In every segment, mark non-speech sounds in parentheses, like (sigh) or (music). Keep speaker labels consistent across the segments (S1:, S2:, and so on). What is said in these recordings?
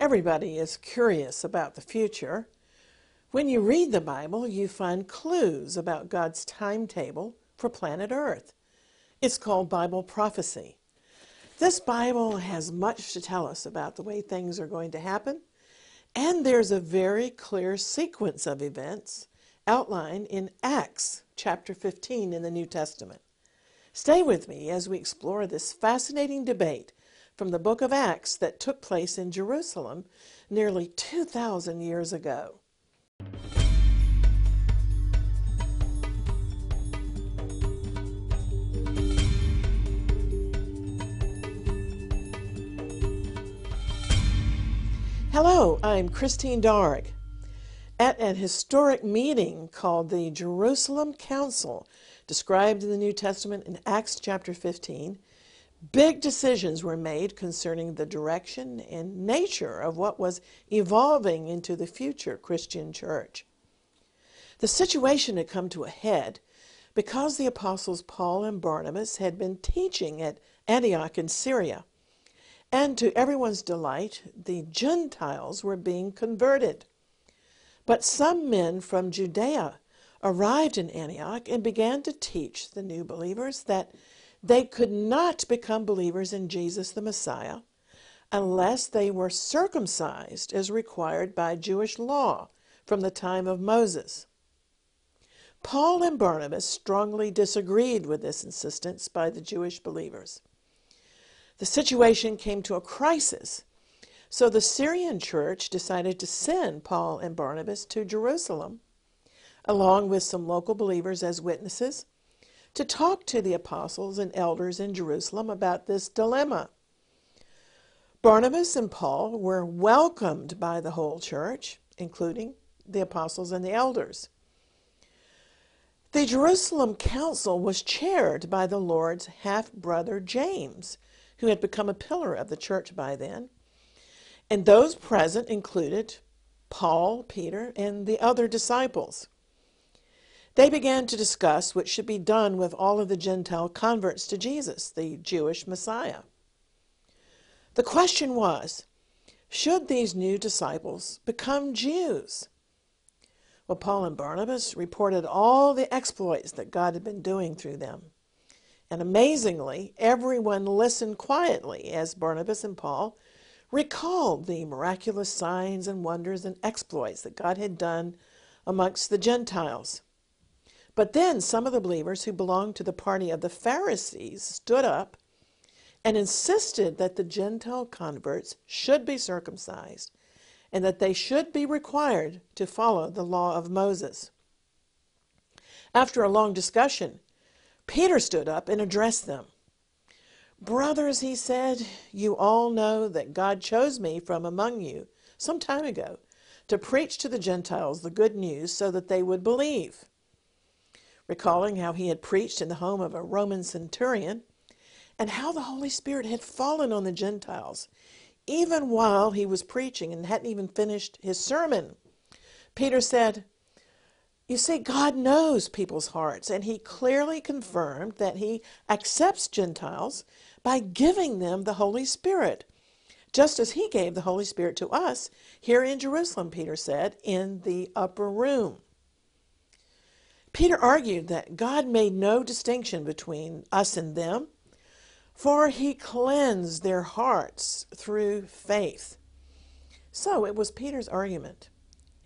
S1: Everybody is curious about the future. When you read the Bible, you find clues about God's timetable for planet Earth. It's called Bible prophecy. This Bible has much to tell us about the way things are going to happen, and there's a very clear sequence of events outlined in Acts chapter 15 in the New Testament. Stay with me as we explore this fascinating debate from the book of Acts that took place in Jerusalem nearly 2,000 years ago. Hello, I'm Christine Darg. At an historic meeting called the Jerusalem Council, described in the New Testament in Acts chapter 15, big decisions were made concerning the direction and nature of what was evolving into the future Christian church. The situation had come to a head because the apostles Paul and Barnabas had been teaching at Antioch in Syria and to everyone's delight, the Gentiles were being converted. But some men from Judea arrived in Antioch and began to teach the new believers that they could not become believers in Jesus the Messiah unless they were circumcised as required by Jewish law from the time of Moses. Paul and Barnabas strongly disagreed with this insistence by the Jewish believers the situation came to a crisis. So the Syrian church decided to send Paul and Barnabas to Jerusalem, along with some local believers as witnesses, to talk to the apostles and elders in Jerusalem about this dilemma. Barnabas and Paul were welcomed by the whole church, including the apostles and the elders. The Jerusalem council was chaired by the Lord's half brother James, who had become a pillar of the church by then. And those present included Paul, Peter, and the other disciples. They began to discuss what should be done with all of the Gentile converts to Jesus, the Jewish Messiah. The question was should these new disciples become Jews? Well, Paul and Barnabas reported all the exploits that God had been doing through them. And amazingly, everyone listened quietly as Barnabas and Paul recalled the miraculous signs and wonders and exploits that God had done amongst the Gentiles. But then some of the believers who belonged to the party of the Pharisees stood up and insisted that the Gentile converts should be circumcised and that they should be required to follow the law of Moses. After a long discussion, Peter stood up and addressed them. Brothers, he said, you all know that God chose me from among you some time ago to preach to the Gentiles the good news so that they would believe. Recalling how he had preached in the home of a Roman centurion and how the Holy Spirit had fallen on the Gentiles, even while he was preaching and hadn't even finished his sermon, Peter said, you see, God knows people's hearts, and He clearly confirmed that He accepts Gentiles by giving them the Holy Spirit, just as He gave the Holy Spirit to us here in Jerusalem, Peter said, in the upper room. Peter argued that God made no distinction between us and them, for He cleansed their hearts through faith. So it was Peter's argument.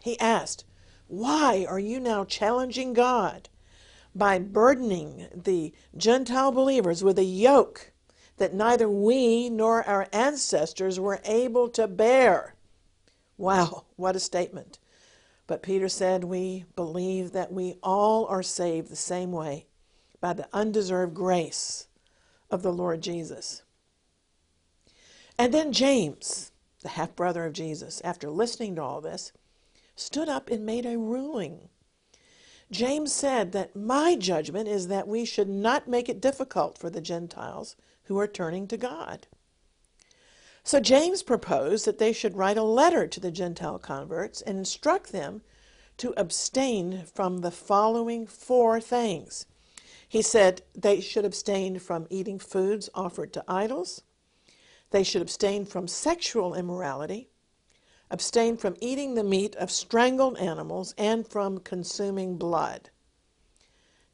S1: He asked, why are you now challenging God by burdening the Gentile believers with a yoke that neither we nor our ancestors were able to bear? Wow, what a statement. But Peter said, We believe that we all are saved the same way by the undeserved grace of the Lord Jesus. And then James, the half brother of Jesus, after listening to all this, stood up and made a ruling. James said that my judgment is that we should not make it difficult for the Gentiles who are turning to God. So James proposed that they should write a letter to the Gentile converts and instruct them to abstain from the following four things. He said they should abstain from eating foods offered to idols, they should abstain from sexual immorality, abstain from eating the meat of strangled animals, and from consuming blood.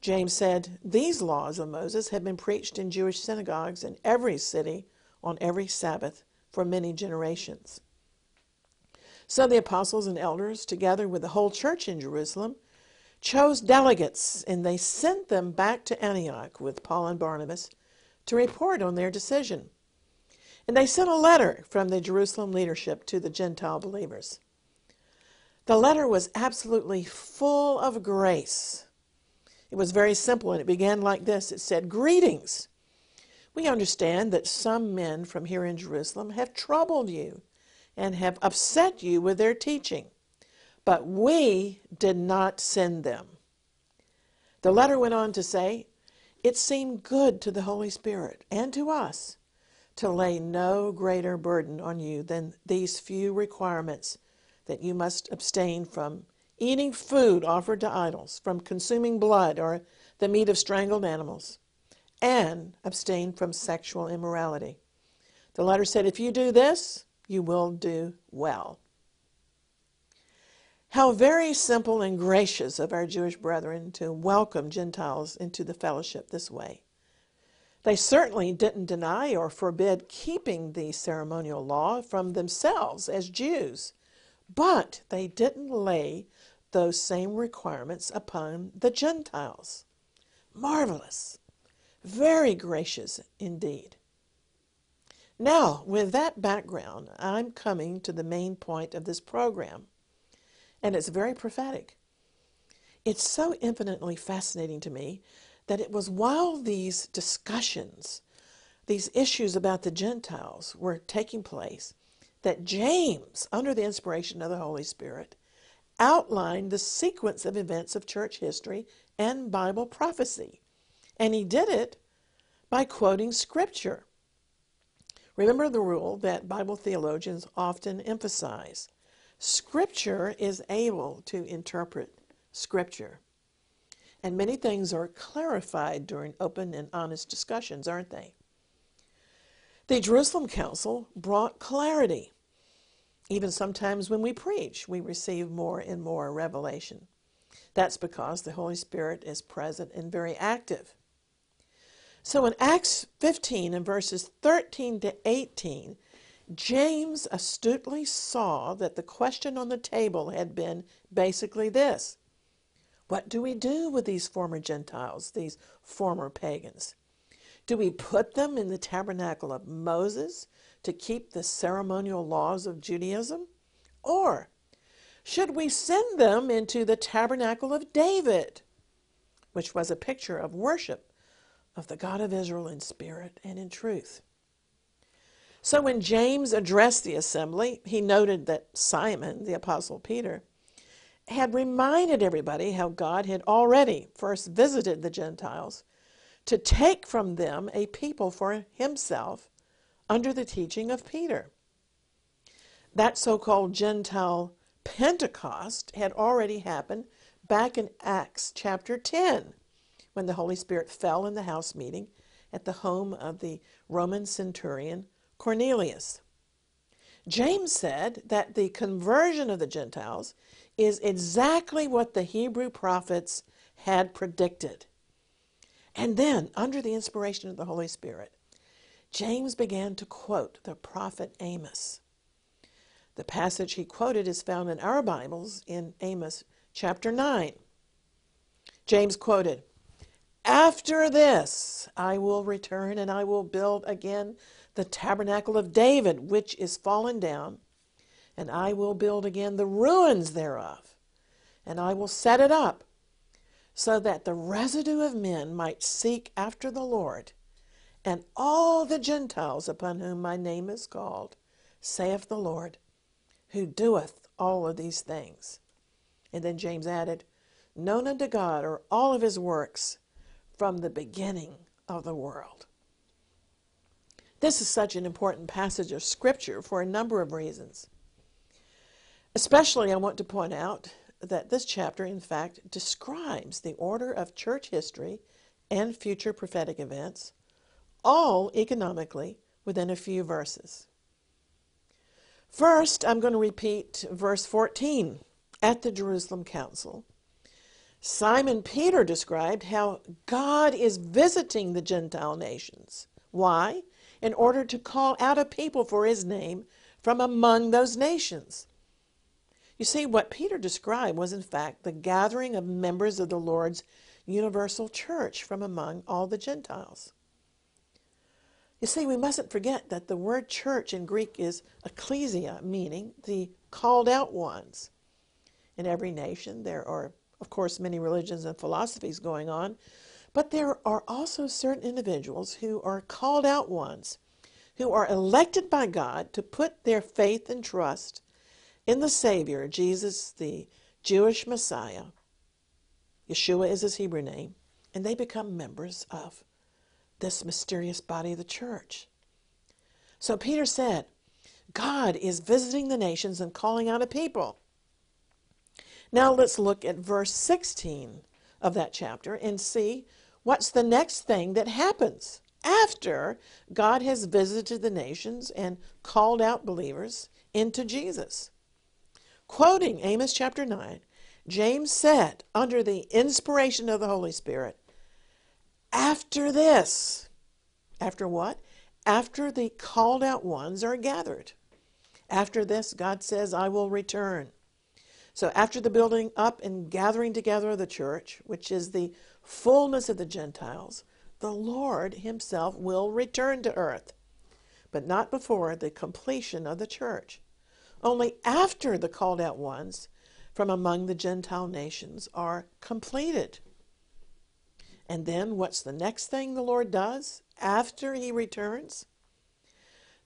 S1: James said, These laws of Moses have been preached in Jewish synagogues in every city on every Sabbath for many generations. So the apostles and elders, together with the whole church in Jerusalem, chose delegates, and they sent them back to Antioch with Paul and Barnabas to report on their decision. And they sent a letter from the Jerusalem leadership to the Gentile believers. The letter was absolutely full of grace. It was very simple and it began like this it said, Greetings. We understand that some men from here in Jerusalem have troubled you and have upset you with their teaching, but we did not send them. The letter went on to say, It seemed good to the Holy Spirit and to us to lay no greater burden on you than these few requirements that you must abstain from eating food offered to idols, from consuming blood or the meat of strangled animals, and abstain from sexual immorality. The letter said, if you do this, you will do well. How very simple and gracious of our Jewish brethren to welcome Gentiles into the fellowship this way. They certainly didn't deny or forbid keeping the ceremonial law from themselves as Jews, but they didn't lay those same requirements upon the Gentiles. Marvelous. Very gracious indeed. Now, with that background, I'm coming to the main point of this program, and it's very prophetic. It's so infinitely fascinating to me that it was while these discussions, these issues about the Gentiles were taking place, that James, under the inspiration of the Holy Spirit, outlined the sequence of events of church history and Bible prophecy. And he did it by quoting Scripture. Remember the rule that Bible theologians often emphasize Scripture is able to interpret Scripture. And many things are clarified during open and honest discussions, aren't they? The Jerusalem Council brought clarity. Even sometimes when we preach, we receive more and more revelation. That's because the Holy Spirit is present and very active. So in Acts 15 and verses 13 to 18, James astutely saw that the question on the table had been basically this what do we do with these former Gentiles, these former pagans? Do we put them in the tabernacle of Moses to keep the ceremonial laws of Judaism? Or should we send them into the tabernacle of David, which was a picture of worship of the God of Israel in spirit and in truth? So when James addressed the assembly, he noted that Simon, the Apostle Peter, had reminded everybody how God had already first visited the Gentiles to take from them a people for himself under the teaching of Peter. That so called Gentile Pentecost had already happened back in Acts chapter 10 when the Holy Spirit fell in the house meeting at the home of the Roman centurion Cornelius. James said that the conversion of the Gentiles is exactly what the Hebrew prophets had predicted. And then, under the inspiration of the Holy Spirit, James began to quote the prophet Amos. The passage he quoted is found in our Bibles in Amos chapter 9. James quoted, After this I will return and I will build again the tabernacle of David, which is fallen down and I will build again the ruins thereof, and I will set it up, so that the residue of men might seek after the Lord, and all the Gentiles upon whom my name is called, saith the Lord, who doeth all of these things. And then James added, Known unto God are all of his works from the beginning of the world. This is such an important passage of Scripture for a number of reasons. Especially, I want to point out that this chapter, in fact, describes the order of church history and future prophetic events, all economically within a few verses. First, I'm going to repeat verse 14 at the Jerusalem Council. Simon Peter described how God is visiting the Gentile nations. Why? In order to call out a people for his name from among those nations. You see, what Peter described was, in fact, the gathering of members of the Lord's universal church from among all the Gentiles. You see, we mustn't forget that the word church in Greek is ecclesia, meaning the called out ones. In every nation, there are, of course, many religions and philosophies going on, but there are also certain individuals who are called out ones, who are elected by God to put their faith and trust in the Savior, Jesus, the Jewish Messiah. Yeshua is his Hebrew name, and they become members of this mysterious body of the church. So Peter said, God is visiting the nations and calling out a people. Now let's look at verse 16 of that chapter and see what's the next thing that happens after God has visited the nations and called out believers into Jesus. Quoting Amos chapter 9, James said, under the inspiration of the Holy Spirit, after this, after what? After the called out ones are gathered. After this, God says, I will return. So, after the building up and gathering together of the church, which is the fullness of the Gentiles, the Lord Himself will return to earth, but not before the completion of the church. Only after the called out ones from among the Gentile nations are completed. And then what's the next thing the Lord does after he returns?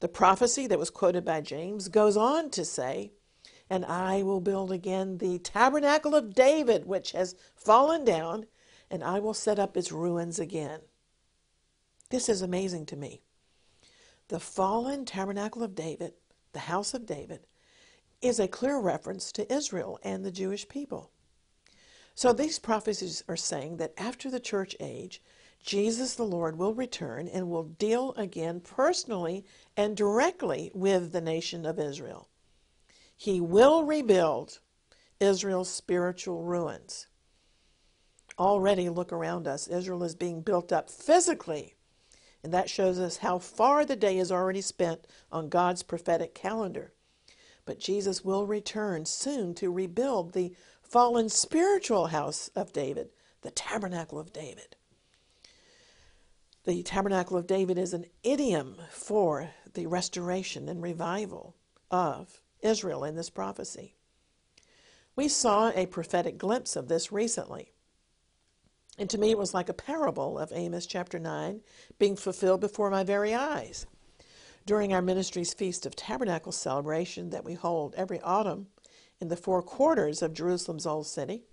S1: The prophecy that was quoted by James goes on to say, And I will build again the tabernacle of David, which has fallen down, and I will set up its ruins again. This is amazing to me. The fallen tabernacle of David, the house of David, is a clear reference to Israel and the Jewish people. So these prophecies are saying that after the church age, Jesus the Lord will return and will deal again personally and directly with the nation of Israel. He will rebuild Israel's spiritual ruins. Already, look around us. Israel is being built up physically, and that shows us how far the day is already spent on God's prophetic calendar. But Jesus will return soon to rebuild the fallen spiritual house of David, the tabernacle of David. The tabernacle of David is an idiom for the restoration and revival of Israel in this prophecy. We saw a prophetic glimpse of this recently. And to me, it was like a parable of Amos chapter 9 being fulfilled before my very eyes. During our ministry's Feast of Tabernacles celebration that we hold every autumn, in the four quarters of Jerusalem's Old City.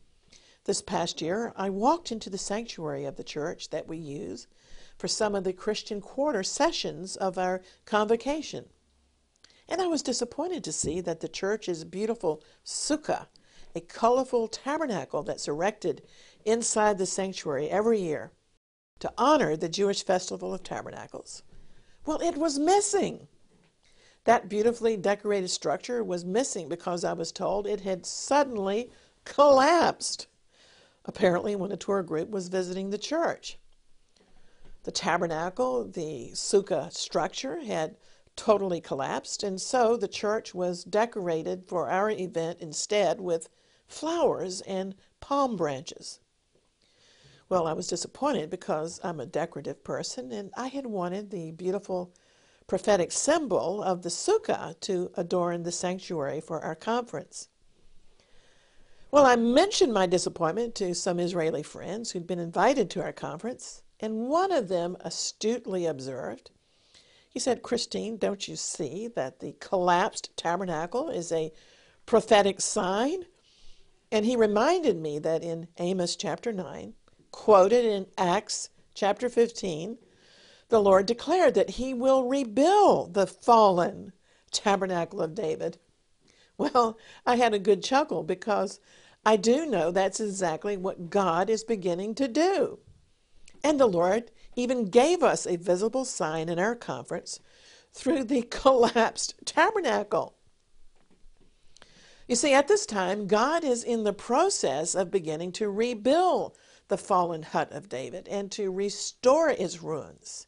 S1: This past year, I walked into the sanctuary of the church that we use for some of the Christian quarter sessions of our convocation. And I was disappointed to see that the church's beautiful sukkah, a colorful tabernacle that's erected inside the sanctuary every year to honor the Jewish Festival of Tabernacles, well, it was missing. That beautifully decorated structure was missing because I was told it had suddenly collapsed, apparently, when a tour group was visiting the church. The tabernacle, the sukkah structure, had totally collapsed, and so the church was decorated for our event instead with flowers and palm branches. Well, I was disappointed because I'm a decorative person and I had wanted the beautiful prophetic symbol of the sukkah to adorn the sanctuary for our conference. Well, I mentioned my disappointment to some Israeli friends who'd been invited to our conference, and one of them astutely observed. He said, Christine, don't you see that the collapsed tabernacle is a prophetic sign? And he reminded me that in Amos chapter 9, quoted in Acts chapter 15, the Lord declared that he will rebuild the fallen tabernacle of David. Well, I had a good chuckle because I do know that's exactly what God is beginning to do. And the Lord even gave us a visible sign in our conference through the (laughs) collapsed tabernacle. You see, at this time, God is in the process of beginning to rebuild the fallen hut of David and to restore its ruins.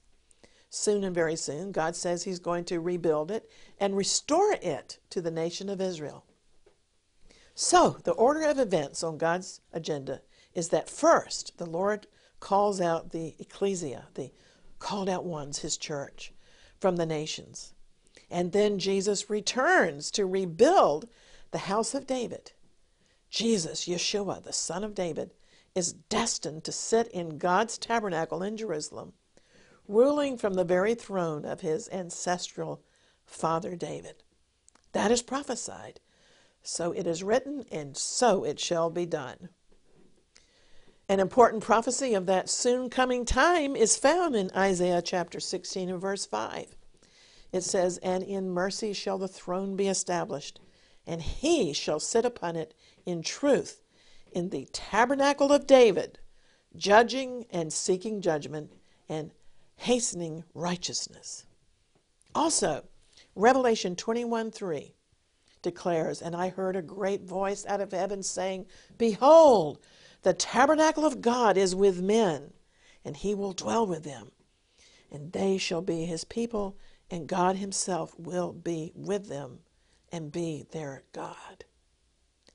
S1: Soon and very soon, God says He's going to rebuild it and restore it to the nation of Israel. So, the order of events on God's agenda is that first, the Lord calls out the ecclesia, the called out ones, His church, from the nations. And then Jesus returns to rebuild the house of David. Jesus, Yeshua, the Son of David, is destined to sit in God's tabernacle in Jerusalem, ruling from the very throne of his ancestral father David. That is prophesied. So it is written, and so it shall be done. An important prophecy of that soon coming time is found in Isaiah chapter 16 and verse 5. It says, And in mercy shall the throne be established, and he shall sit upon it in truth in the tabernacle of David, judging and seeking judgment and hastening righteousness. Also, Revelation 21 3 declares, And I heard a great voice out of heaven saying, Behold, the tabernacle of God is with men, and he will dwell with them, and they shall be his people, and God himself will be with them and be their God.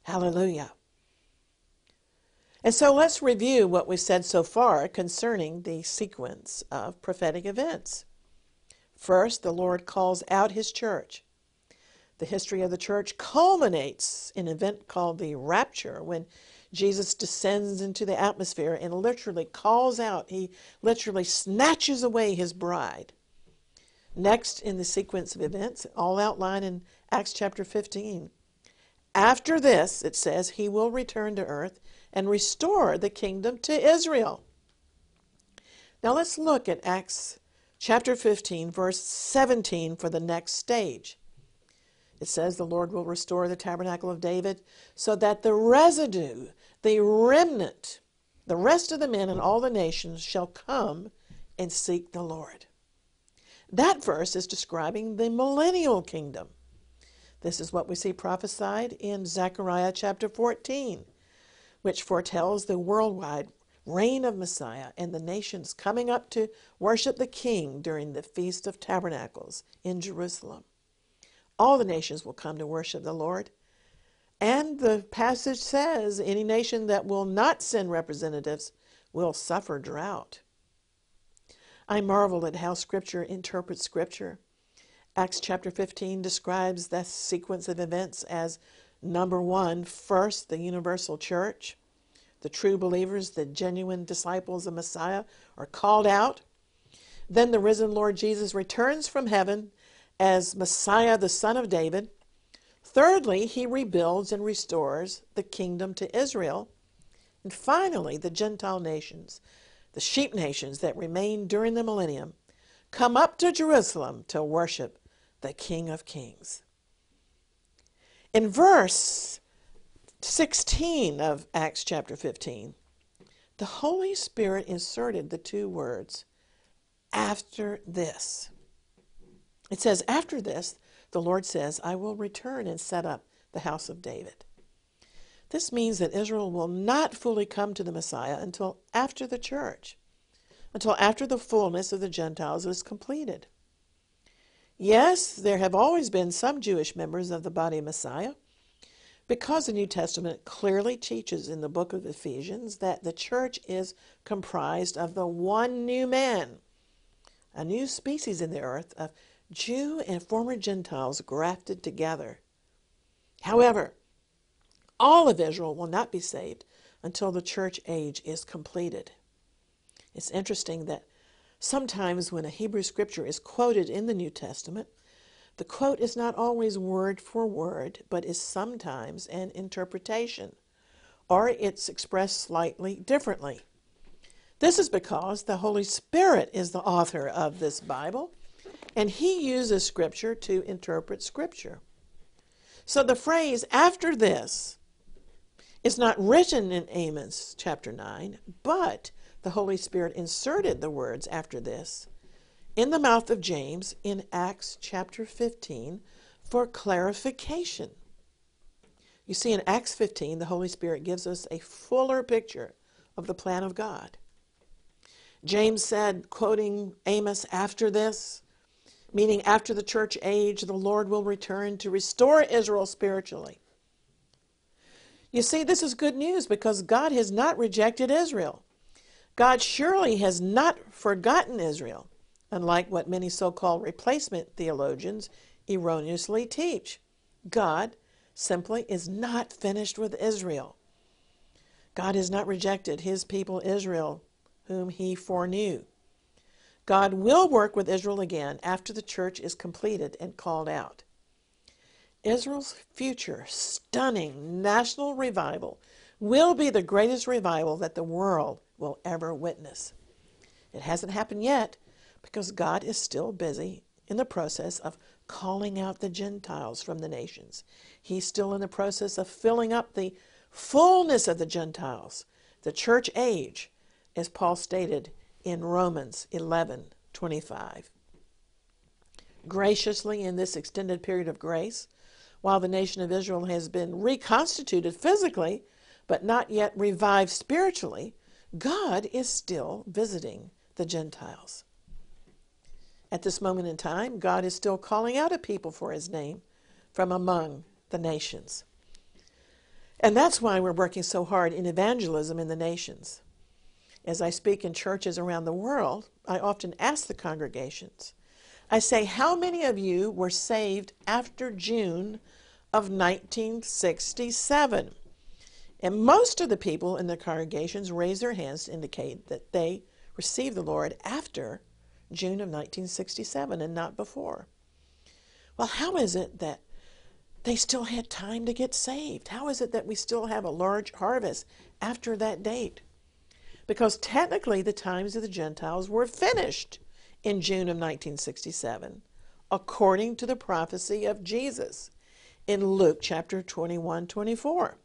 S1: Hallelujah. And so let's review what we've said so far concerning the sequence of prophetic events. First, the Lord calls out his church. The history of the church culminates in an event called the rapture when Jesus descends into the atmosphere and literally calls out, he literally snatches away his bride. Next in the sequence of events, all outlined in Acts chapter 15. After this, it says, he will return to earth and restore the kingdom to Israel. Now let's look at Acts chapter 15, verse 17 for the next stage. It says, The Lord will restore the tabernacle of David so that the residue, the remnant, the rest of the men and all the nations shall come and seek the Lord. That verse is describing the millennial kingdom. This is what we see prophesied in Zechariah chapter 14 which foretells the worldwide reign of Messiah and the nations coming up to worship the King during the Feast of Tabernacles in Jerusalem. All the nations will come to worship the Lord. And the passage says any nation that will not send representatives will suffer drought. I marvel at how Scripture interprets Scripture. Acts chapter 15 describes that sequence of events as Number one, first, the universal church. The true believers, the genuine disciples of Messiah, are called out. Then the risen Lord Jesus returns from heaven as Messiah, the Son of David. Thirdly, he rebuilds and restores the kingdom to Israel. And finally, the Gentile nations, the sheep nations that remain during the millennium, come up to Jerusalem to worship the King of Kings. In verse 16 of Acts chapter 15, the Holy Spirit inserted the two words, after this. It says, after this, the Lord says, I will return and set up the house of David. This means that Israel will not fully come to the Messiah until after the church, until after the fullness of the Gentiles is completed. Yes, there have always been some Jewish members of the body of Messiah, because the New Testament clearly teaches in the book of Ephesians that the church is comprised of the one new man, a new species in the earth of Jew and former Gentiles grafted together. However, all of Israel will not be saved until the church age is completed. It's interesting that Sometimes, when a Hebrew scripture is quoted in the New Testament, the quote is not always word for word, but is sometimes an interpretation, or it's expressed slightly differently. This is because the Holy Spirit is the author of this Bible, and He uses Scripture to interpret Scripture. So the phrase after this is not written in Amos chapter 9, but the Holy Spirit inserted the words after this in the mouth of James in Acts chapter 15 for clarification. You see, in Acts 15, the Holy Spirit gives us a fuller picture of the plan of God. James said, quoting Amos, after this, meaning after the church age, the Lord will return to restore Israel spiritually. You see, this is good news because God has not rejected Israel. God surely has not forgotten Israel, unlike what many so called replacement theologians erroneously teach. God simply is not finished with Israel. God has not rejected his people Israel, whom he foreknew. God will work with Israel again after the church is completed and called out. Israel's future stunning national revival will be the greatest revival that the world will ever witness. It hasn't happened yet because God is still busy in the process of calling out the Gentiles from the nations. He's still in the process of filling up the fullness of the Gentiles, the church age, as Paul stated in Romans 11:25. Graciously in this extended period of grace, while the nation of Israel has been reconstituted physically, but not yet revived spiritually, God is still visiting the Gentiles. At this moment in time, God is still calling out a people for his name from among the nations. And that's why we're working so hard in evangelism in the nations. As I speak in churches around the world, I often ask the congregations, I say, How many of you were saved after June of 1967? And most of the people in the congregations raise their hands to indicate that they received the Lord after June of 1967 and not before. Well, how is it that they still had time to get saved? How is it that we still have a large harvest after that date? Because technically, the times of the Gentiles were finished in June of 1967, according to the prophecy of Jesus in Luke chapter 21 24.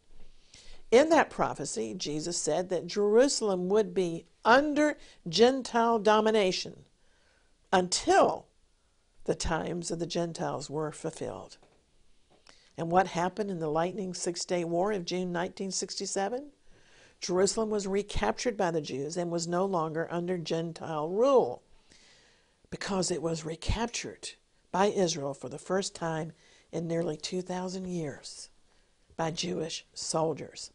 S1: In that prophecy, Jesus said that Jerusalem would be under Gentile domination until the times of the Gentiles were fulfilled. And what happened in the lightning Six Day War of June 1967? Jerusalem was recaptured by the Jews and was no longer under Gentile rule because it was recaptured by Israel for the first time in nearly 2,000 years by Jewish soldiers.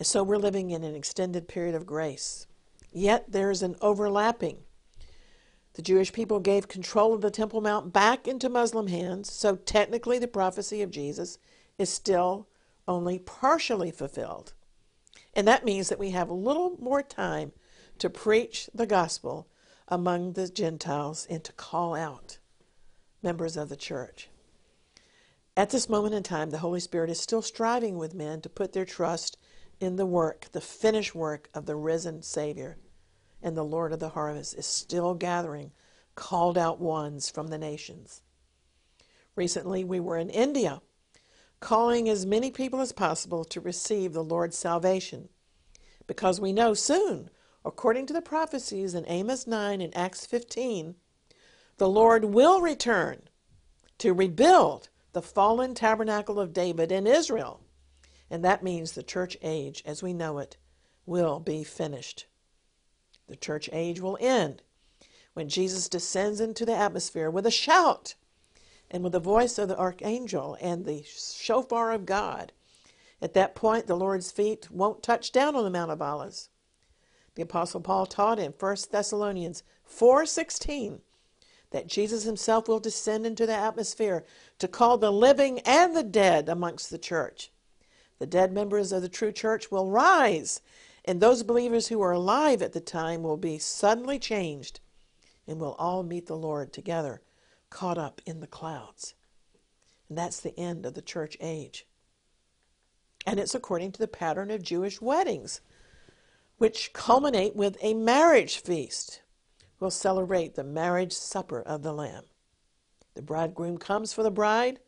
S1: And so we're living in an extended period of grace. Yet there's an overlapping the Jewish people gave control of the Temple Mount back into Muslim hands, so technically the prophecy of Jesus is still only partially fulfilled. And that means that we have a little more time to preach the gospel among the Gentiles and to call out members of the church. At this moment in time, the Holy Spirit is still striving with men to put their trust in the work, the finished work of the risen Savior and the Lord of the harvest is still gathering called out ones from the nations. Recently, we were in India, calling as many people as possible to receive the Lord's salvation, because we know soon, according to the prophecies in Amos 9 and Acts 15, the Lord will return to rebuild the fallen tabernacle of David in Israel. And that means the church age, as we know it, will be finished. The church age will end when Jesus descends into the atmosphere with a shout and with the voice of the archangel and the shofar of God. At that point, the Lord's feet won't touch down on the Mount of Olives. The apostle Paul taught in 1 Thessalonians 4:16 that Jesus himself will descend into the atmosphere to call the living and the dead amongst the church. The dead members of the true church will rise and those believers who are alive at the time will be suddenly changed and will all meet the Lord together, caught up in the clouds. And that's the end of the church age. And it's according to the pattern of Jewish weddings, which culminate with a marriage feast. We'll celebrate the marriage supper of the Lamb. The bridegroom comes for the bride,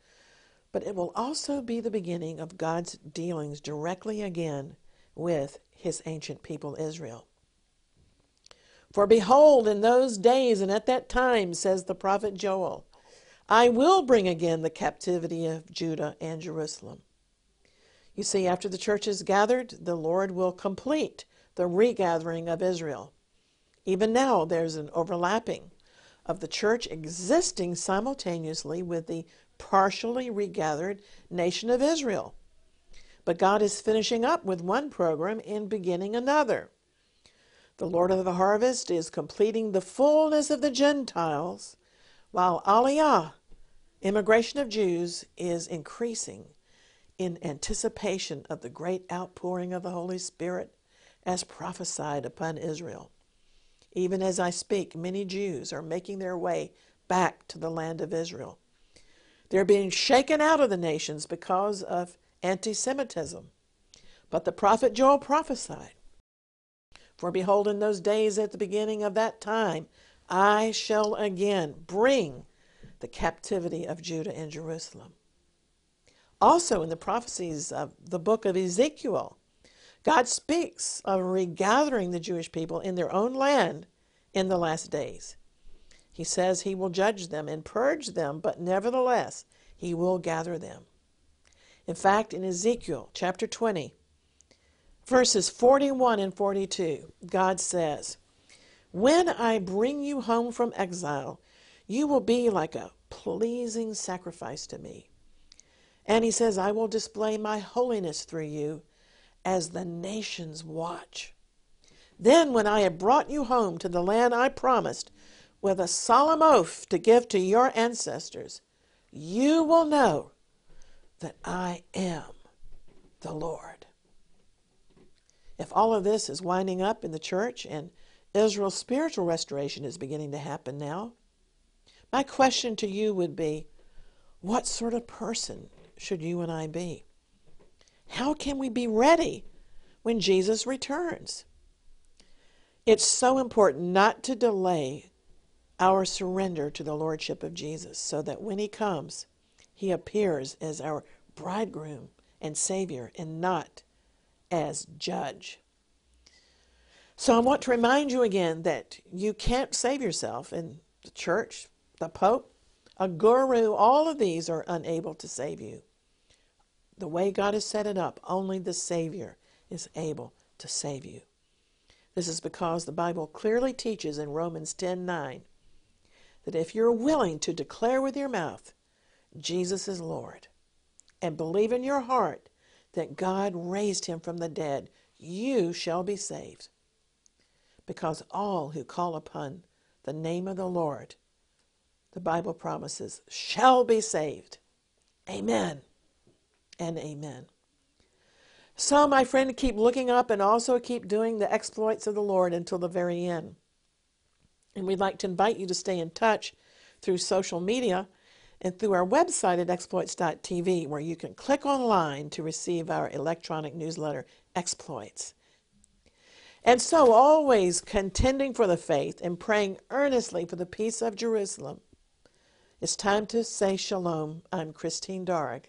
S1: but it will also be the beginning of God's dealings directly again with his ancient people Israel. For behold, in those days and at that time, says the prophet Joel, I will bring again the captivity of Judah and Jerusalem. You see, after the church is gathered, the Lord will complete the regathering of Israel. Even now, there's an overlapping of the church existing simultaneously with the partially regathered nation of Israel. But God is finishing up with one program and beginning another. The Lord of the harvest is completing the fullness of the Gentiles, while Aliyah, immigration of Jews, is increasing in anticipation of the great outpouring of the Holy Spirit as prophesied upon Israel. Even as I speak, many Jews are making their way back to the land of Israel. They're being shaken out of the nations because of anti Semitism. But the prophet Joel prophesied For behold, in those days at the beginning of that time, I shall again bring the captivity of Judah and Jerusalem. Also, in the prophecies of the book of Ezekiel, God speaks of regathering the Jewish people in their own land in the last days. He says he will judge them and purge them, but nevertheless, he will gather them. In fact, in Ezekiel chapter 20, verses 41 and 42, God says, When I bring you home from exile, you will be like a pleasing sacrifice to me. And he says, I will display my holiness through you as the nations watch. Then, when I have brought you home to the land I promised with a solemn oath to give to your ancestors, you will know that I am the Lord. If all of this is winding up in the church and Israel's spiritual restoration is beginning to happen now, my question to you would be what sort of person should you and I be? How can we be ready when Jesus returns? It's so important not to delay our surrender to the Lordship of Jesus so that when He comes, He appears as our bridegroom and Savior and not as judge. So I want to remind you again that you can't save yourself, and the church, the Pope, a guru, all of these are unable to save you. The way God has set it up, only the Savior is able to save you. This is because the Bible clearly teaches in Romans 10:9 that if you're willing to declare with your mouth Jesus is Lord and believe in your heart that God raised him from the dead, you shall be saved. Because all who call upon the name of the Lord, the Bible promises, shall be saved. Amen and amen. So, my friend, keep looking up and also keep doing the exploits of the Lord until the very end. And we'd like to invite you to stay in touch through social media and through our website at exploits.tv, where you can click online to receive our electronic newsletter, Exploits. And so, always contending for the faith and praying earnestly for the peace of Jerusalem. It's time to say shalom. I'm Christine Darg.